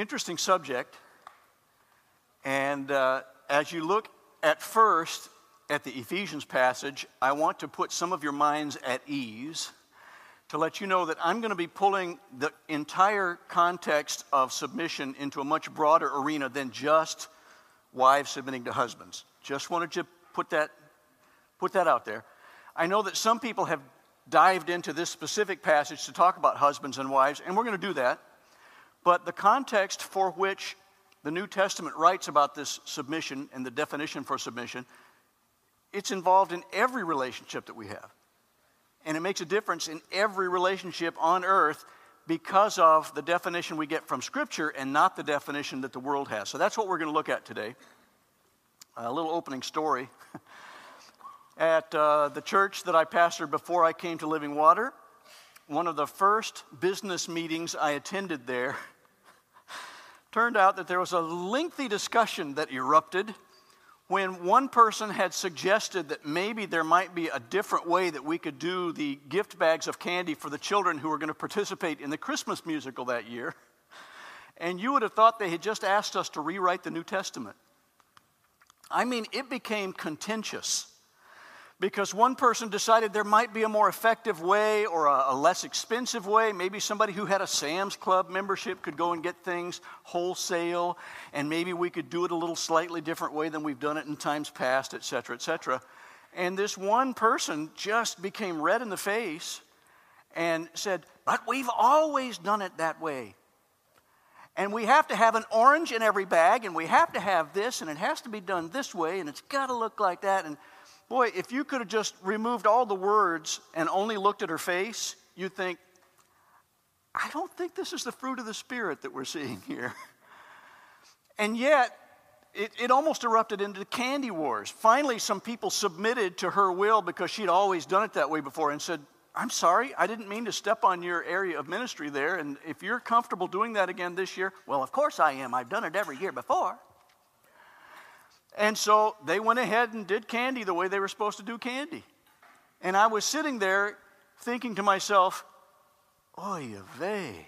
Interesting subject. And uh, as you look at first at the Ephesians passage, I want to put some of your minds at ease to let you know that I'm going to be pulling the entire context of submission into a much broader arena than just wives submitting to husbands. Just wanted to put that, put that out there. I know that some people have dived into this specific passage to talk about husbands and wives, and we're going to do that. But the context for which the New Testament writes about this submission and the definition for submission, it's involved in every relationship that we have. And it makes a difference in every relationship on earth because of the definition we get from Scripture and not the definition that the world has. So that's what we're going to look at today. A little opening story. at uh, the church that I pastored before I came to Living Water, one of the first business meetings I attended there turned out that there was a lengthy discussion that erupted when one person had suggested that maybe there might be a different way that we could do the gift bags of candy for the children who were going to participate in the Christmas musical that year. And you would have thought they had just asked us to rewrite the New Testament. I mean, it became contentious because one person decided there might be a more effective way or a, a, less expensive way. Maybe somebody who had a Sam's Club membership could go and get things wholesale, and maybe we could do it a little slightly different way than we've done it in times past, et cetera, et cetera. And this one person just became red in the face and said, But we've always done it that way. And we have to have an orange in every bag, and we have to have this, and it has to be done this way, and it's got to look like that. And Boy, if you could have just removed all the words and only looked at her face, you'd think, I don't think this is the fruit of the Spirit that we're seeing here. And yet, it, it, almost erupted into candy wars. Finally, some people submitted to her will because she'd always done it that way before and said, I'm sorry, I didn't mean to step on your area of ministry there. And if you're comfortable doing that again this year, well, of course I am. I've done it every year before. And so they went ahead and did candy the way they were supposed to do candy. And I was sitting there thinking to myself, oy vey.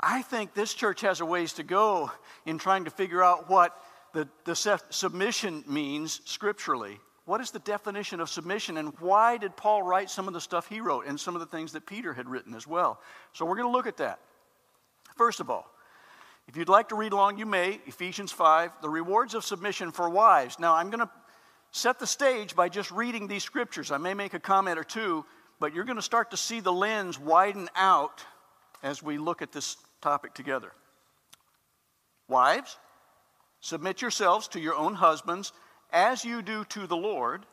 I think this church has a ways to go in trying to figure out what the, the submission means scripturally. What is the definition of submission, and why did Paul write some of the stuff he wrote and some of the things that Peter had written as well? So we're going to look at that. First of all, if you'd like to read along, you may. Ephesians 5, the rewards of submission for wives. Now, I'm going to set the stage by just reading these scriptures. I may make a comment or two, but you're going to start to see the lens widen out as we look at this topic together. Wives, submit yourselves to your own husbands as you do to the Lord.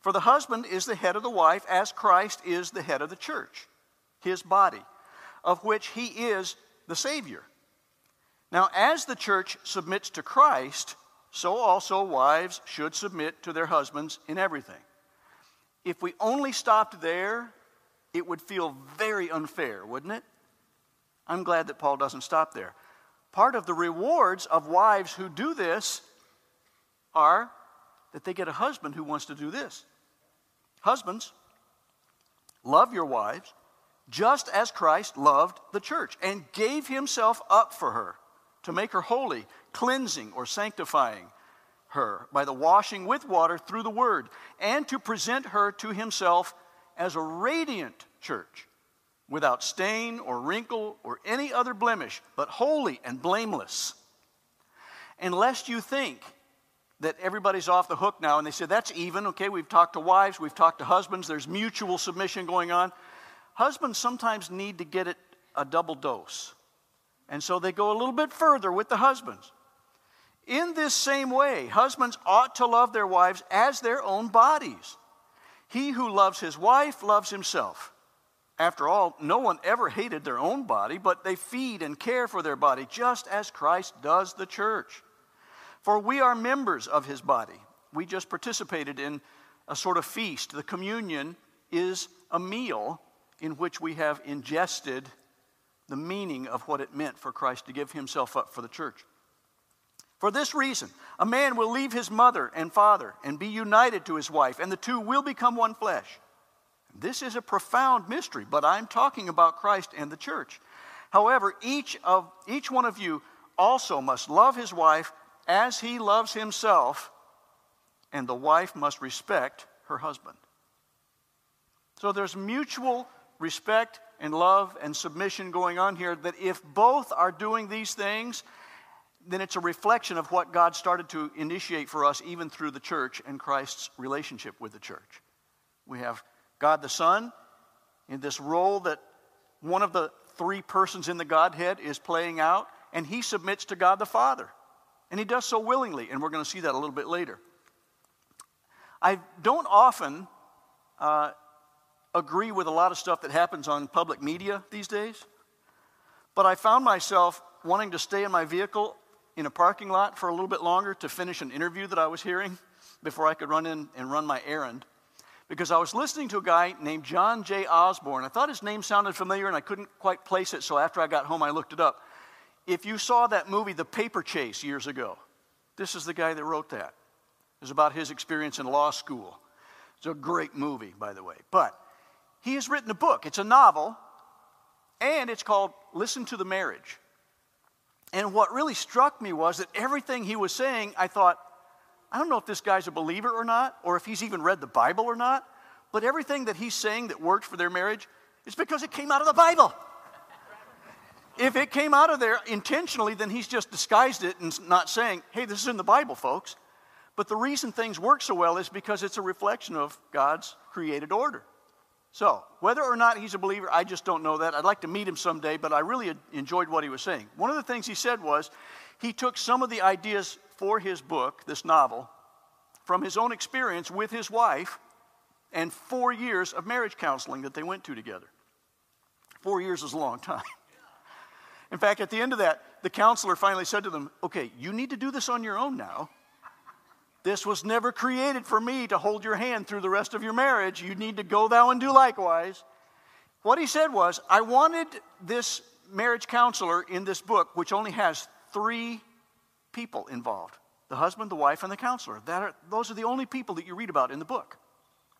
For the husband is the head of the wife, as Christ is the head of the church, his body, of which he is the Savior. Now, as the church submits to Christ, so also wives should submit to their husbands in everything. If we only stopped there, it would feel very unfair, wouldn't it? I'm glad that Paul doesn't stop there. Part of the rewards of wives who do this are that they get a husband who wants to do this. Husbands, love your wives just as Christ loved the church and gave himself up for her to make her holy, cleansing or sanctifying her by the washing with water through the word, and to present her to himself as a radiant church, without stain or wrinkle or any other blemish, but holy and blameless. And lest you think that everybody's off the hook now and they say, that's even, okay, we've talked to wives, we've talked to husbands, there's mutual submission going on. Husbands sometimes need to get it a double dose. And so they go a little bit further with the husbands. In this same way, husbands ought to love their wives as their own bodies. He who loves his wife loves himself. After all, no one ever hated their own body, but they feed and care for their body, just as Christ does the church. For we are members of his body. We just participated in a sort of feast. The communion is a meal in which we have ingested the meaning of what it meant for Christ to give himself up for the church. For this reason, a man will leave his mother and father and be united to his wife, and the two will become one flesh. This is a profound mystery, but I'm talking about Christ and the church. However, each, of, each one of you also must love his wife as he loves himself, and the wife must respect her husband. So there's mutual respect and love and submission going on here that if both are doing these things, then it's a reflection of what God started to initiate for us, even through the church and Christ's relationship with the church. We have God the Son in this role that one of the three persons in the Godhead is playing out, and he submits to God the Father. And he does so willingly, and we're going to see that a little bit later. I don't often uh, agree with a lot of stuff that happens on public media these days, but I found myself wanting to stay in my vehicle in a parking lot for a little bit longer to finish an interview that I was hearing before I could run in and run my errand. Because I was listening to a guy named John Jay Osborn. I thought his name sounded familiar and I couldn't quite place it, so after I got home, I looked it up. If you saw that movie, The Paper Chase, years ago, this is the guy that wrote that. It was about his experience in law school. It's a great movie, by the way. But he has written a book. It's a novel, and it's called Listen to the Marriage. And what really struck me was that everything he was saying, I thought, I don't know if this guy's a believer or not, or if he's even read the Bible or not, but everything that he's saying that worked for their marriage is because it came out of the Bible. If it came out of there intentionally, then he's just disguised it and not saying, hey, this is in the Bible, folks. But the reason things work so well is because it's a reflection of God's created order. So, whether or not he's a believer, I just don't know that. I'd like to meet him someday, but I really enjoyed what he was saying. One of the things he said was he took some of the ideas for his book, this novel, from his own experience with his wife and four years of marriage counseling that they went to together. Four years is a long time. In fact, at the end of that, the counselor finally said to them, Okay, you need to do this on your own now. This was never created for me to hold your hand through the rest of your marriage. You need to go thou and do likewise. What he said was, I wanted this marriage counselor in this book, which only has three people involved the husband, the wife, and the counselor. That are, those are the only people that you read about in the book.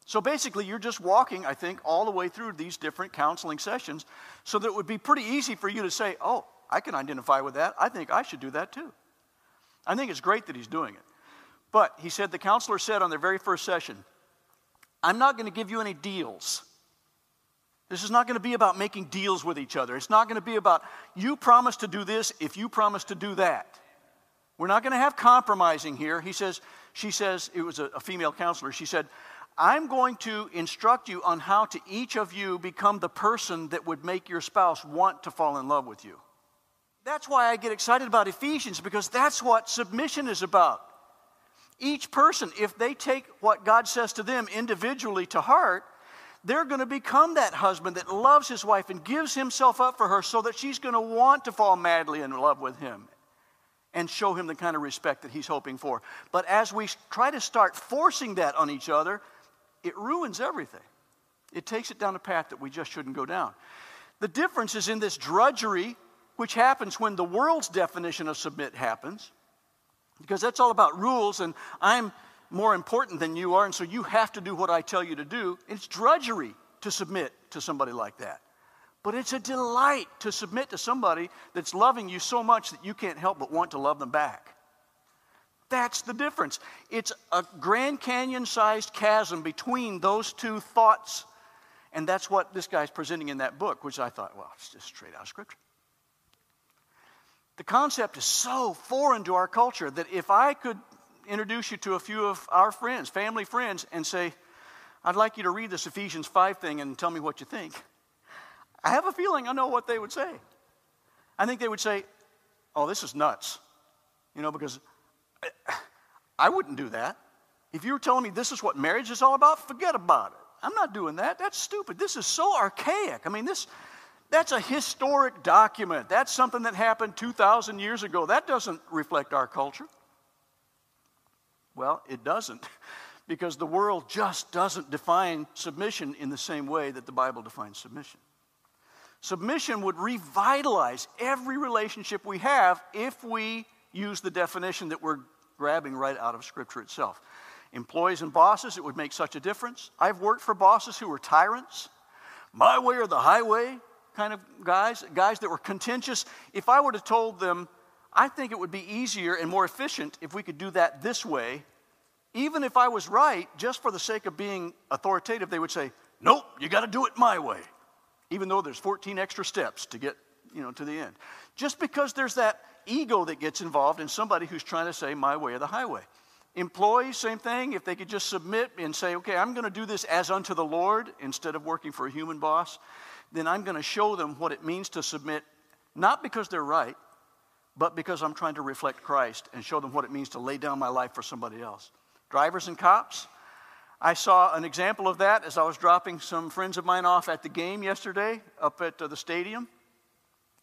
So basically, you're just walking, I think, all the way through these different counseling sessions so that it would be pretty easy for you to say, oh, I can identify with that. I think I should do that too. I think it's great that he's doing it. But he said, the counselor said on their very first session, I'm not going to give you any deals. This is not going to be about making deals with each other. It's not going to be about you promise to do this if you promise to do that. We're not going to have compromising here. He says, she says, it was a, a female counselor. She said, I'm going to instruct you on how to each of you become the person that would make your spouse want to fall in love with you. That's why I get excited about Ephesians because that's what submission is about. Each person, if they take what God says to them individually to heart, they're going to become that husband that loves his wife and gives himself up for her so that she's going to want to fall madly in love with him and show him the kind of respect that he's hoping for. But as we try to start forcing that on each other, it ruins everything. It takes it down a path that we just shouldn't go down. The difference is in this drudgery, which happens when the world's definition of submit happens, because that's all about rules, and I'm more important than you are, and so you have to do what I tell you to do. It's drudgery to submit to somebody like that. But it's a delight to submit to somebody that's loving you so much that you can't help but want to love them back. That's the difference. It's a Grand Canyon sized chasm between those two thoughts. And that's what this guy's presenting in that book, which I thought, well, it's just straight out of Scripture. The concept is so foreign to our culture that if I could introduce you to a few of our friends, family friends, and say, I'd like you to read this Ephesians 5 thing and tell me what you think, I have a feeling I know what they would say. I think they would say, Oh, this is nuts. You know, because uh, I wouldn't do that. If you were telling me this is what marriage is all about, forget about it. I'm not doing that. That's stupid. This is so archaic. I mean, this, that's a historic document. That's something that happened 2,000 years ago. That doesn't reflect our culture. Well, it doesn't, because the world just doesn't define submission in the same way that the Bible defines submission. Submission would revitalize every relationship we have if we use the definition that we're grabbing right out of Scripture itself. Employees and bosses, it would make such a difference. I've worked for bosses who were tyrants. My way or the highway, kind of guys, guys that were contentious, if I would have told them, I think it would be easier and more efficient if we could do that this way, even if I was right, just for the sake of being authoritative, they would say, Nope, you got to do it my way, even though there's 14 extra steps to get you know, to the end. Just because there's that ego that gets involved in somebody who's trying to say my way or the highway. Employees, same thing. If they could just submit and say, okay, I'm going to do this as unto the Lord instead of working for a human boss, then I'm going to show them what it means to submit, not because they're right, but because I'm trying to reflect Christ and show them what it means to lay down my life for somebody else. Drivers and cops, I saw an example of that as I was dropping some friends of mine off at the game yesterday up at uh, the stadium.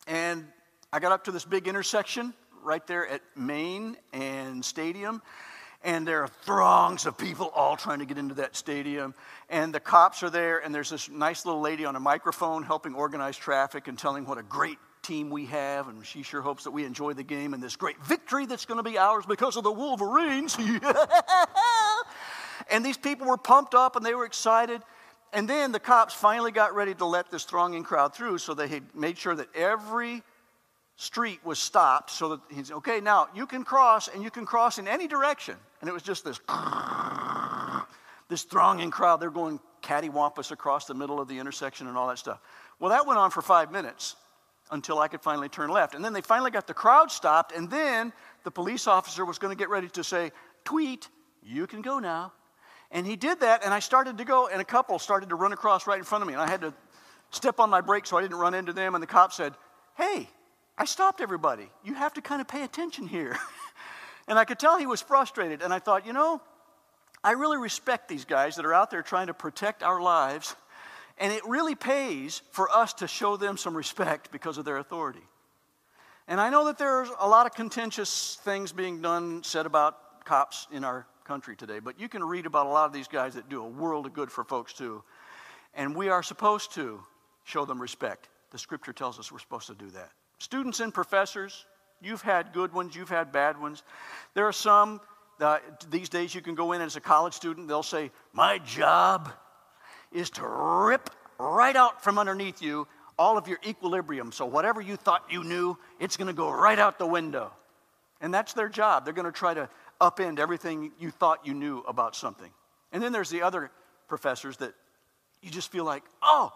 And I got up to this big intersection right there at Main and Stadium. And there are throngs of people all trying to get into that stadium. And the cops are there, and there's this nice little lady on a microphone helping organize traffic and telling what a great team we have. And she sure hopes that we enjoy the game and this great victory that's going to be ours because of the Wolverines. and these people were pumped up and they were excited. And then the cops finally got ready to let this thronging crowd through, so they had made sure that every street was stopped so that he's okay now you can cross and you can cross in any direction. And it was just this this thronging crowd. They're going cattywampus across the middle of the intersection and all that stuff. Well that went on for five minutes until i could finally turn left. And then they finally got the crowd stopped and then the police officer was going to get ready to say tweet you can go now. And he did that, and I started to go, and a couple started to run across right in front of me, and I had to step on my brake so I didn't run into them. And the cop said, Hey, I stopped everybody. You have to kind of pay attention here. and I could tell he was frustrated, and I thought, you know, I really respect these guys that are out there trying to protect our lives, and it really pays for us to show them some respect because of their authority. And I know that there's a lot of contentious things being done, said about cops in our country today. But you can read about a lot of these guys that do a world of good for folks too. And we are supposed to show them respect. The scripture tells us we're supposed to do that. Students and professors, you've had good ones, you've had bad ones. There are some uh, these days you can go in as a college student, they'll say, My job is to rip right out from underneath you all of your equilibrium. So whatever you thought you knew, it's going to go right out the window. And that's their job. They're going to try to upend everything you thought you knew about something. And then there's the other professors that you just feel like, oh,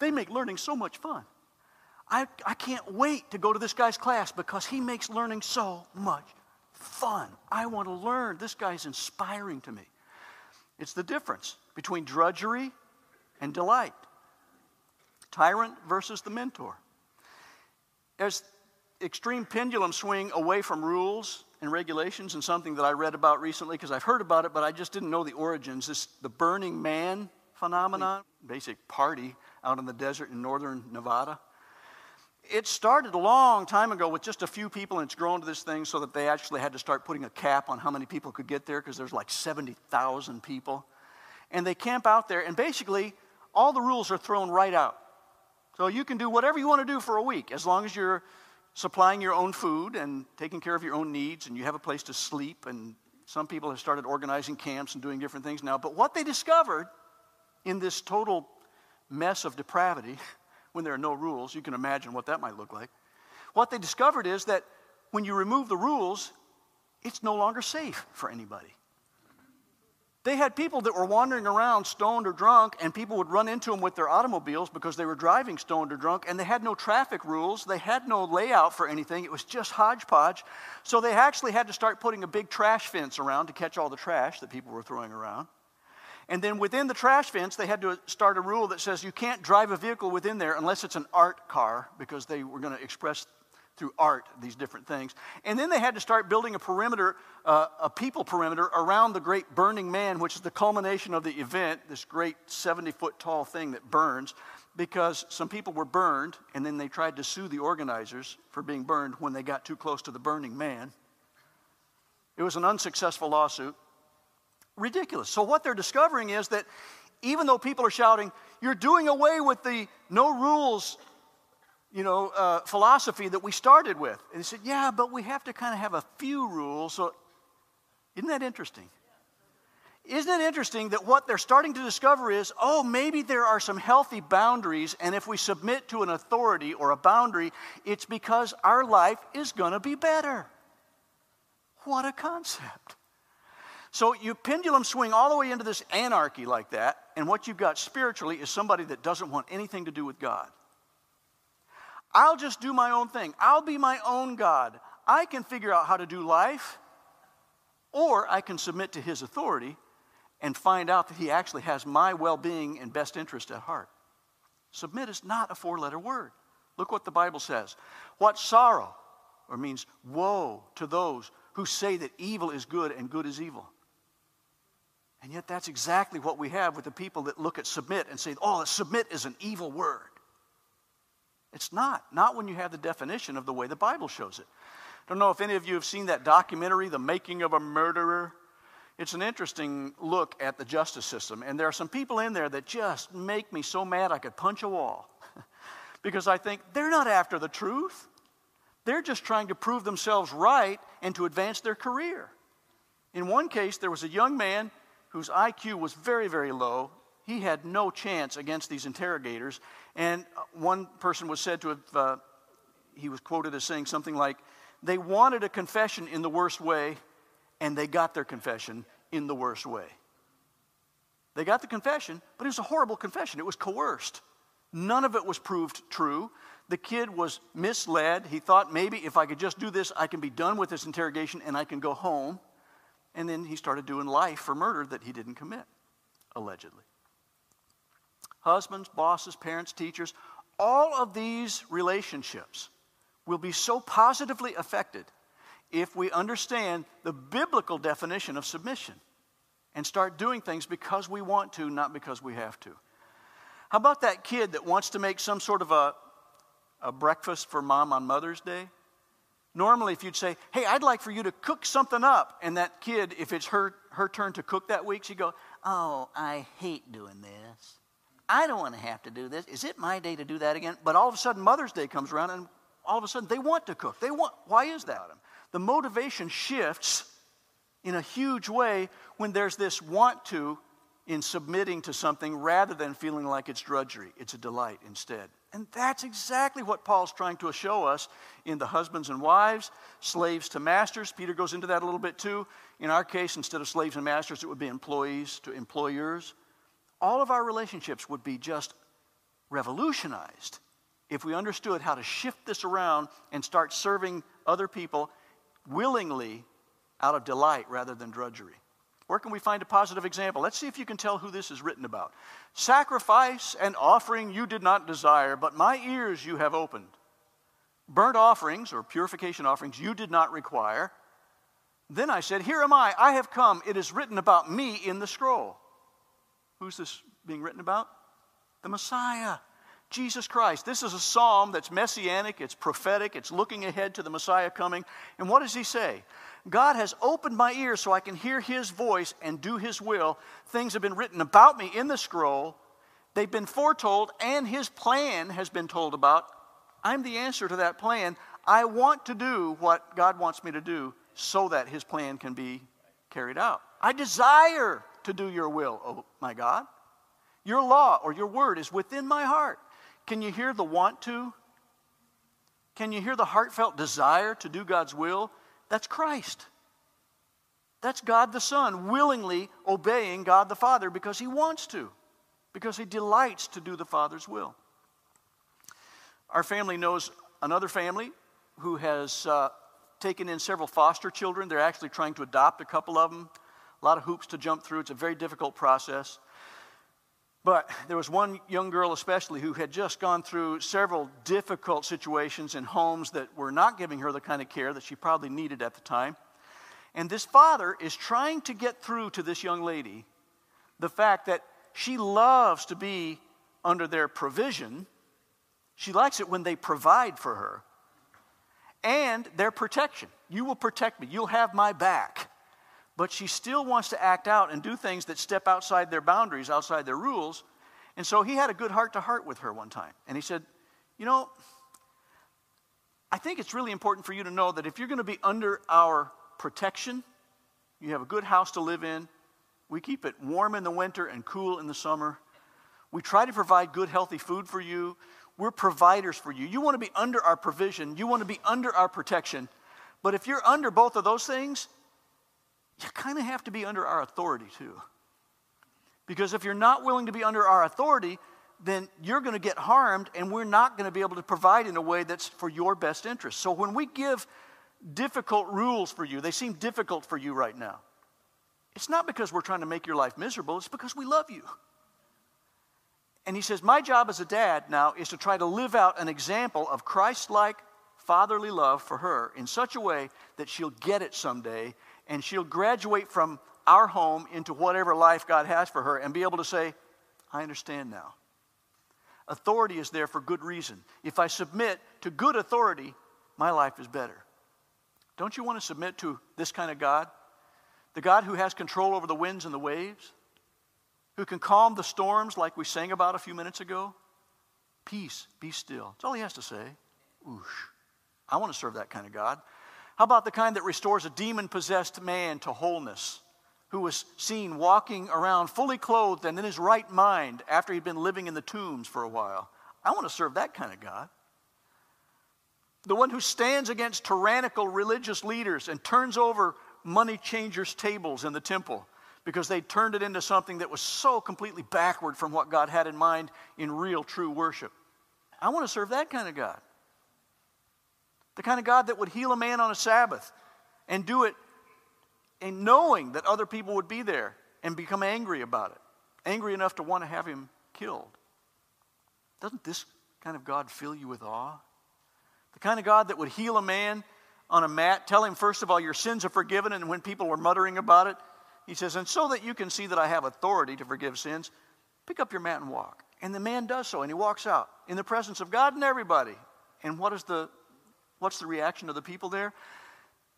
they make learning so much fun. I, I can't wait to go to this guy's class because he makes learning so much fun. I want to learn. This guy's inspiring to me. It's the difference between drudgery and delight. Tyrant versus the mentor. There's extreme pendulum swing away from rules and regulations and something that I read about recently because I've heard about it, but I just didn't know the origins. This the Burning Man phenomenon, basic party out in the desert in northern Nevada. It started a long time ago with just a few people, and it's grown to this thing so that they actually had to start putting a cap on how many people could get there because there's like 70,000 people. And they camp out there, and basically, all the rules are thrown right out. So you can do whatever you want to do for a week as long as you're supplying your own food and taking care of your own needs, and you have a place to sleep. And some people have started organizing camps and doing different things now. But what they discovered in this total mess of depravity, when there are no rules, you can imagine what that might look like. What they discovered is that when you remove the rules, it's no longer safe for anybody. They had people that were wandering around stoned or drunk, and people would run into them with their automobiles because they were driving stoned or drunk, and they had no traffic rules. They had no layout for anything. It was just hodgepodge. So they actually had to start putting a big trash fence around to catch all the trash that people were throwing around. And then within the trash fence, they had to start a rule that says you can't drive a vehicle within there unless it's an art car because they were going to express through art these different things. And then they had to start building a perimeter, uh, a people perimeter around the great burning man, which is the culmination of the event, this great 70 foot tall thing that burns, because some people were burned and then they tried to sue the organizers for being burned when they got too close to the burning man. It was an unsuccessful lawsuit. Ridiculous. So, what they're discovering is that even though people are shouting, You're doing away with the no rules you know, uh, philosophy that we started with. And he said, yeah, but we have to kind of have a few rules. So, isn't that interesting? Isn't it interesting that what they're starting to discover is oh, maybe there are some healthy boundaries, and if we submit to an authority or a boundary, it's because our life is going to be better. What a concept. So you pendulum swing all the way into this anarchy like that, and what you've got spiritually is somebody that doesn't want anything to do with God. I'll just do my own thing. I'll be my own God. I can figure out how to do life, or I can submit to his authority and find out that he actually has my well being and best interest at heart. Submit is not a four letter word. Look what the Bible says. What sorrow, or means woe to those who say that evil is good and good is evil. And yet, that's exactly what we have with the people that look at submit and say, oh, submit is an evil word. It's not. Not when you have the definition of the way the Bible shows it. I don't know if any of you have seen that documentary, The Making of a Murderer. It's an interesting look at the justice system. And there are some people in there that just make me so mad I could punch a wall. because I think they're not after the truth. They're just trying to prove themselves right and to advance their career. In one case, there was a young man whose IQ was very, very low. He had no chance against these interrogators. And one person was said to have, uh, he was quoted as saying something like, they wanted a confession in the worst way, and they got their confession in the worst way. They got the confession, but it was a horrible confession. It was coerced. None of it was proved true. The kid was misled. He thought maybe if I could just do this, I can be done with this interrogation and I can go home. And then he started doing life for murder that he didn't commit, allegedly. Husbands, bosses, parents, teachers, all of these relationships will be so positively affected if we understand the biblical definition of submission and start doing things because we want to, not because we have to. How about that kid that wants to make some sort of a, a breakfast for mom on Mother's Day? Normally, if you'd say, Hey, I'd like for you to cook something up, and that kid, if it's her, her turn to cook that week, she'd go, Oh, I hate doing this. I don't want to have to do this. Is it my day to do that again? But all of a sudden, Mother's Day comes around, and all of a sudden, they want to cook. They want, why is that? The motivation shifts in a huge way when there's this want to in submitting to something rather than feeling like it's drudgery. It's a delight instead. And that's exactly what Paul's trying to show us in the husbands and wives, slaves to masters. Peter goes into that a little bit too. In our case, instead of slaves and masters, it would be employees to employers. All of our relationships would be just revolutionized if we understood how to shift this around and start serving other people willingly out of delight rather than drudgery. Where can we find a positive example? Let's see if you can tell who this is written about. Sacrifice and offering you did not desire, but my ears you have opened. Burnt offerings or purification offerings you did not require. Then I said, Here am I, I have come. It is written about me in the scroll. Who's this being written about? The Messiah. Jesus Christ. This is a psalm that's messianic, it's prophetic, it's looking ahead to the Messiah coming. And what does he say? God has opened my ears so I can hear his voice and do his will. Things have been written about me in the scroll. They've been foretold, and his plan has been told about. I'm the answer to that plan. I want to do what God wants me to do so that his plan can be carried out. I desire to do your will, oh my God. Your law or your word is within my heart. Can you hear the want to? Can you hear the heartfelt desire to do God's will? That's Christ. That's God the Son willingly obeying God the Father because he wants to, because he delights to do the Father's will. Our family knows another family who has uh, taken in several foster children. They're actually trying to adopt a couple of them. A lot of hoops to jump through. It's a very difficult process. But there was one young girl, especially, who had just gone through several difficult situations in homes that were not giving her the kind of care that she probably needed at the time. And this father is trying to get through to this young lady the fact that she loves to be under their provision. She likes it when they provide for her and their protection. You will protect me, you'll have my back but she still wants to act out and do things that step outside their boundaries, outside their rules. And so he had a good heart to heart with her one time. And he said, You know, I think it's really important for you to know that if you're going to be under our protection, you have a good house to live in, We keep it warm in the winter and cool in the summer. We try to provide good, healthy food for you. We're providers for you. You want to be under our provision, you want to be under our protection. But if you're under both of those things, you kind of have to be under our authority too. Because if you're not willing to be under our authority, then you're going to get harmed and we're not going to be able to provide in a way that's for your best interest. So when we give difficult rules for you, they seem difficult for you right now. It's not because we're trying to make your life miserable, it's because we love you. And he says, My job as a dad now is to try to live out an example of Christ like fatherly love for her in such a way that she'll get it someday and she'll graduate from our home into whatever life God has for her and be able to say, I understand now. Authority is there for good reason. If I submit to good authority, my life is better. Don't you want to submit to this kind of God? The God who has control over the winds and the waves? Who can calm the storms like we sang about a few minutes ago? Peace, be still. That's all he has to say. Oosh. I want to serve that kind of God. How about the kind that restores a demon possessed man to wholeness, who was seen walking around fully clothed and in his right mind after he'd been living in the tombs for a while? I want to serve that kind of God. The one who stands against tyrannical religious leaders and turns over money changers' tables in the temple because they turned it into something that was so completely backward from what God had in mind in real, true worship. I want to serve that kind of God. The kind of God that would heal a man on a Sabbath and do it and knowing that other people would be there and become angry about it, angry enough to want to have him killed. Doesn't this kind of God fill you with awe? The kind of God that would heal a man on a mat, tell him, first of all, your sins are forgiven, and when people are muttering about it, he says, and so that you can see that I have authority to forgive sins, pick up your mat and walk. And the man does so, and he walks out in the presence of God and everybody. And what is the What's the reaction of the people there?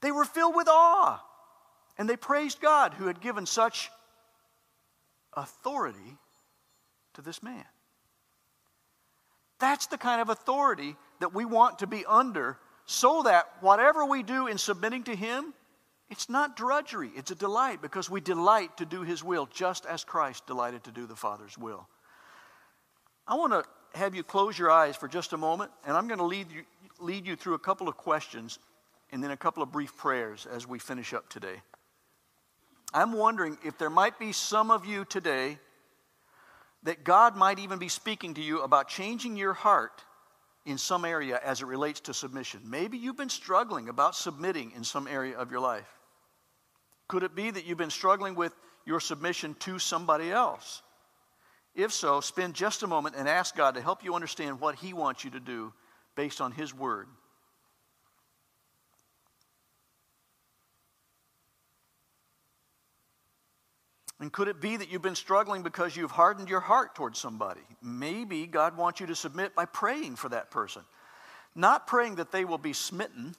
They were filled with awe. And they praised God who had given such authority to this man. That's the kind of authority that we want to be under so that whatever we do in submitting to Him, it's not drudgery, it's a delight because we delight to do His will just as Christ delighted to do the Father's will. I want to have you close your eyes for just a moment, and I'm going to lead you, lead you through a couple of questions and then a couple of brief prayers as we finish up today. I'm wondering if there might be some of you today that God might even be speaking to you about changing your heart in some area as it relates to submission. Maybe you've been struggling about submitting in some area of your life. Could it be that you've been struggling with your submission to somebody else? If so, spend just a moment and ask God to help you understand what He wants you to do based on His Word. And could it be that you've been struggling because you've hardened your heart towards somebody? Maybe God wants you to submit by praying for that person. Not praying that they will be smitten,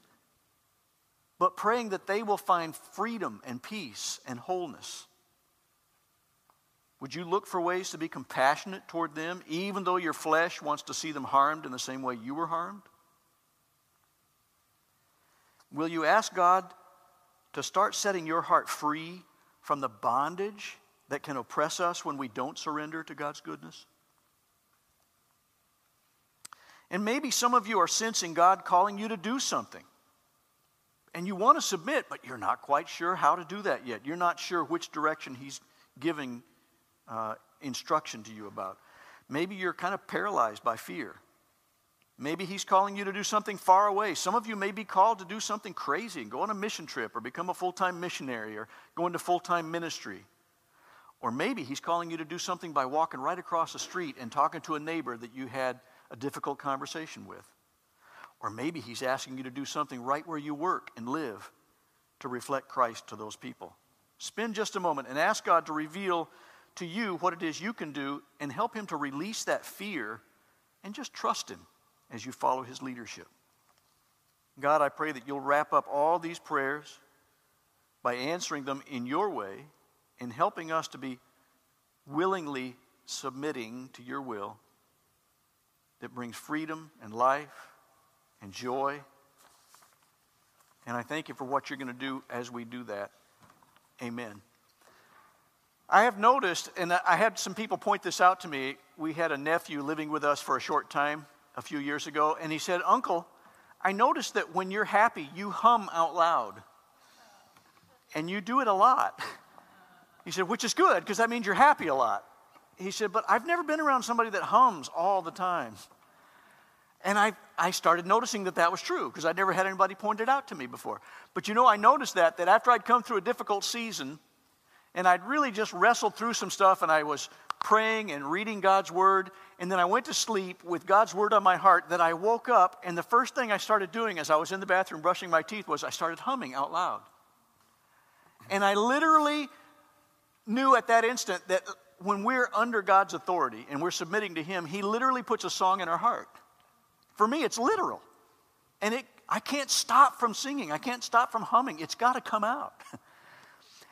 but praying that they will find freedom and peace and wholeness. Would you look for ways to be compassionate toward them, even though your flesh wants to see them harmed in the same way you were harmed? Will you ask God to start setting your heart free from the bondage that can oppress us when we don't surrender to God's goodness? And maybe some of you are sensing God calling you to do something. And you want to submit, but you're not quite sure how to do that yet. You're not sure which direction He's giving uh, instruction to you about. Maybe you're kind of paralyzed by fear. Maybe he's calling you to do something far away. Some of you may be called to do something crazy and go on a mission trip or become a full time missionary or go into full time ministry. Or maybe he's calling you to do something by walking right across the street and talking to a neighbor that you had a difficult conversation with. Or maybe he's asking you to do something right where you work and live to reflect Christ to those people. Spend just a moment and ask God to reveal to you what it is you can do and help him to release that fear and just trust him as you follow his leadership. God, I pray that you'll wrap up all these prayers by answering them in your way and helping us to be willingly submitting to your will that brings freedom and life and joy. And I thank you for what you're going to do as we do that. Amen. I have noticed, and I had some people point this out to me. We had a nephew living with us for a short time a few years ago, and he said, Uncle, I noticed that when you're happy, you hum out loud. And you do it a lot. He said, which is good, because that means you're happy a lot. He said, but I've never been around somebody that hums all the time. And I, I started noticing that that was true because I'd never had anybody point it out to me before. But you know, I noticed that, that after I'd come through a difficult season and I'd really just wrestled through some stuff and I was praying and reading God's word, and then I went to sleep with God's word on my heart, that I woke up and the first thing I started doing as I was in the bathroom brushing my teeth was I started humming out loud. And I literally knew at that instant that when we're under God's authority and we're submitting to Him, He literally puts a song in our heart. For me, it's literal. And it, I can't stop from singing, I can't stop from humming. It's got to come out.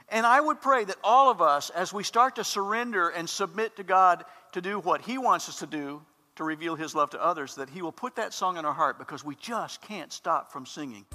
and I would pray that all of us, as we start to surrender and submit to God to do what He wants us to do, to reveal His love to others, that He will put that song in our heart because we just can't stop from singing.